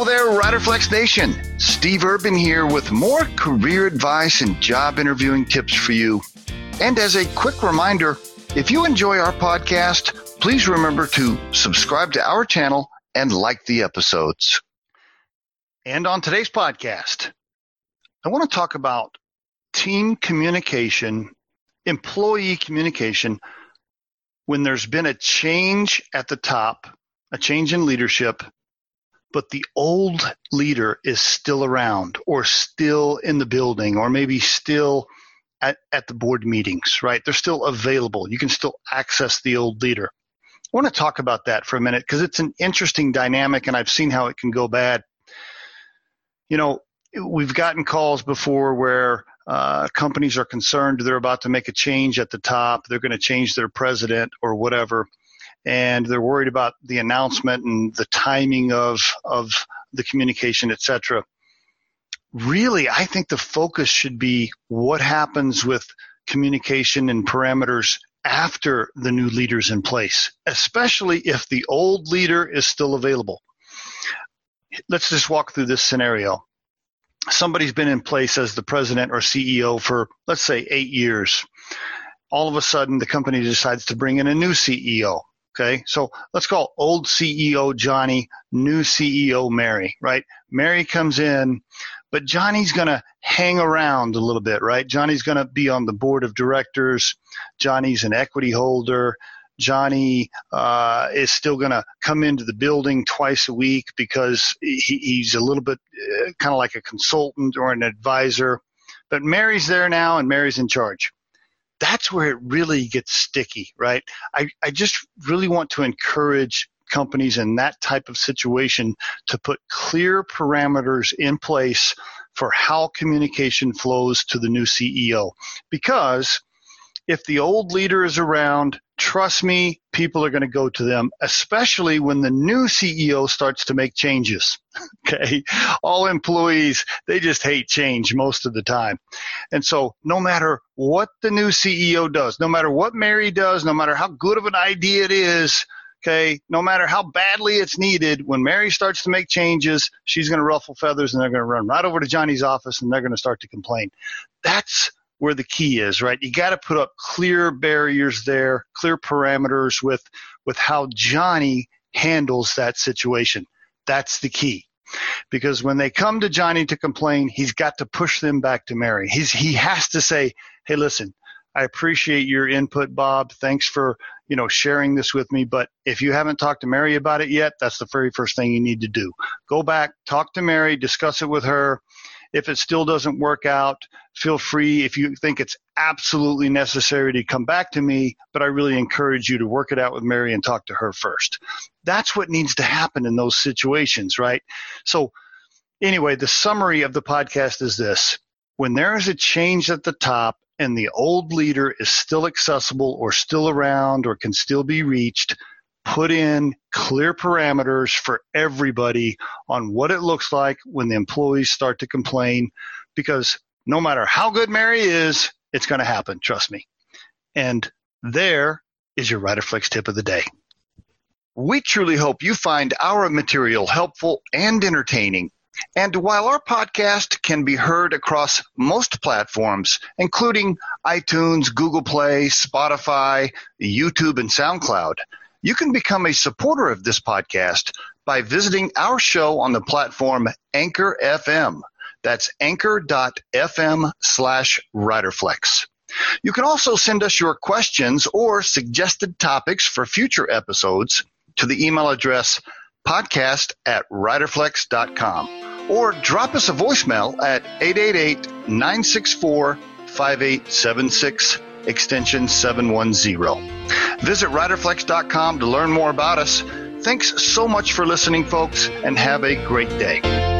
Hello there, Riderflex Nation. Steve Urban here with more career advice and job interviewing tips for you. And as a quick reminder, if you enjoy our podcast, please remember to subscribe to our channel and like the episodes. And on today's podcast, I want to talk about team communication, employee communication when there's been a change at the top, a change in leadership, but the old leader is still around or still in the building or maybe still at, at the board meetings, right? They're still available. You can still access the old leader. I want to talk about that for a minute because it's an interesting dynamic and I've seen how it can go bad. You know, we've gotten calls before where uh, companies are concerned they're about to make a change at the top, they're going to change their president or whatever and they're worried about the announcement and the timing of of the communication, etc. Really, I think the focus should be what happens with communication and parameters after the new leader's in place, especially if the old leader is still available. Let's just walk through this scenario. Somebody's been in place as the president or CEO for, let's say, eight years. All of a sudden, the company decides to bring in a new CEO. Okay, so let's call old CEO Johnny, new CEO Mary, right? Mary comes in, but Johnny's going to hang around a little bit, right? Johnny's going to be on the board of directors. Johnny's an equity holder. Johnny uh, is still going to come into the building twice a week because he, he's a little bit uh, kind of like a consultant or an advisor. But Mary's there now, and Mary's in charge that's where it really gets sticky, right? I, I just really want to encourage companies in that type of situation to put clear parameters in place for how communication flows to the new CEO. Because if the old leader is around, trust me, people are going to go to them, especially when the new CEO starts to make changes. okay. All employees, they just hate change most of the time. And so no matter what the new CEO does, no matter what Mary does, no matter how good of an idea it is, okay, no matter how badly it's needed, when Mary starts to make changes, she's going to ruffle feathers and they're going to run right over to Johnny's office and they're going to start to complain. That's where the key is, right? You got to put up clear barriers there, clear parameters with with how Johnny handles that situation. That's the key. Because when they come to Johnny to complain, he's got to push them back to Mary. He's he has to say, "Hey, listen, I appreciate your input, Bob. Thanks for, you know, sharing this with me, but if you haven't talked to Mary about it yet, that's the very first thing you need to do. Go back, talk to Mary, discuss it with her if it still doesn't work out, feel free if you think it's absolutely necessary to come back to me, but I really encourage you to work it out with Mary and talk to her first. That's what needs to happen in those situations, right? So, anyway, the summary of the podcast is this when there is a change at the top and the old leader is still accessible or still around or can still be reached, put in clear parameters for everybody on what it looks like when the employees start to complain because no matter how good Mary is, it's going to happen, trust me. And there is your Riderflex tip of the day. We truly hope you find our material helpful and entertaining. And while our podcast can be heard across most platforms, including iTunes, Google Play, Spotify, YouTube, and SoundCloud, you can become a supporter of this podcast by visiting our show on the platform Anchor FM. That's anchor.fm slash riderflex. You can also send us your questions or suggested topics for future episodes to the email address podcast at riderflex.com or drop us a voicemail at 888 964 5876 extension 710. Visit riderflex.com to learn more about us. Thanks so much for listening, folks, and have a great day.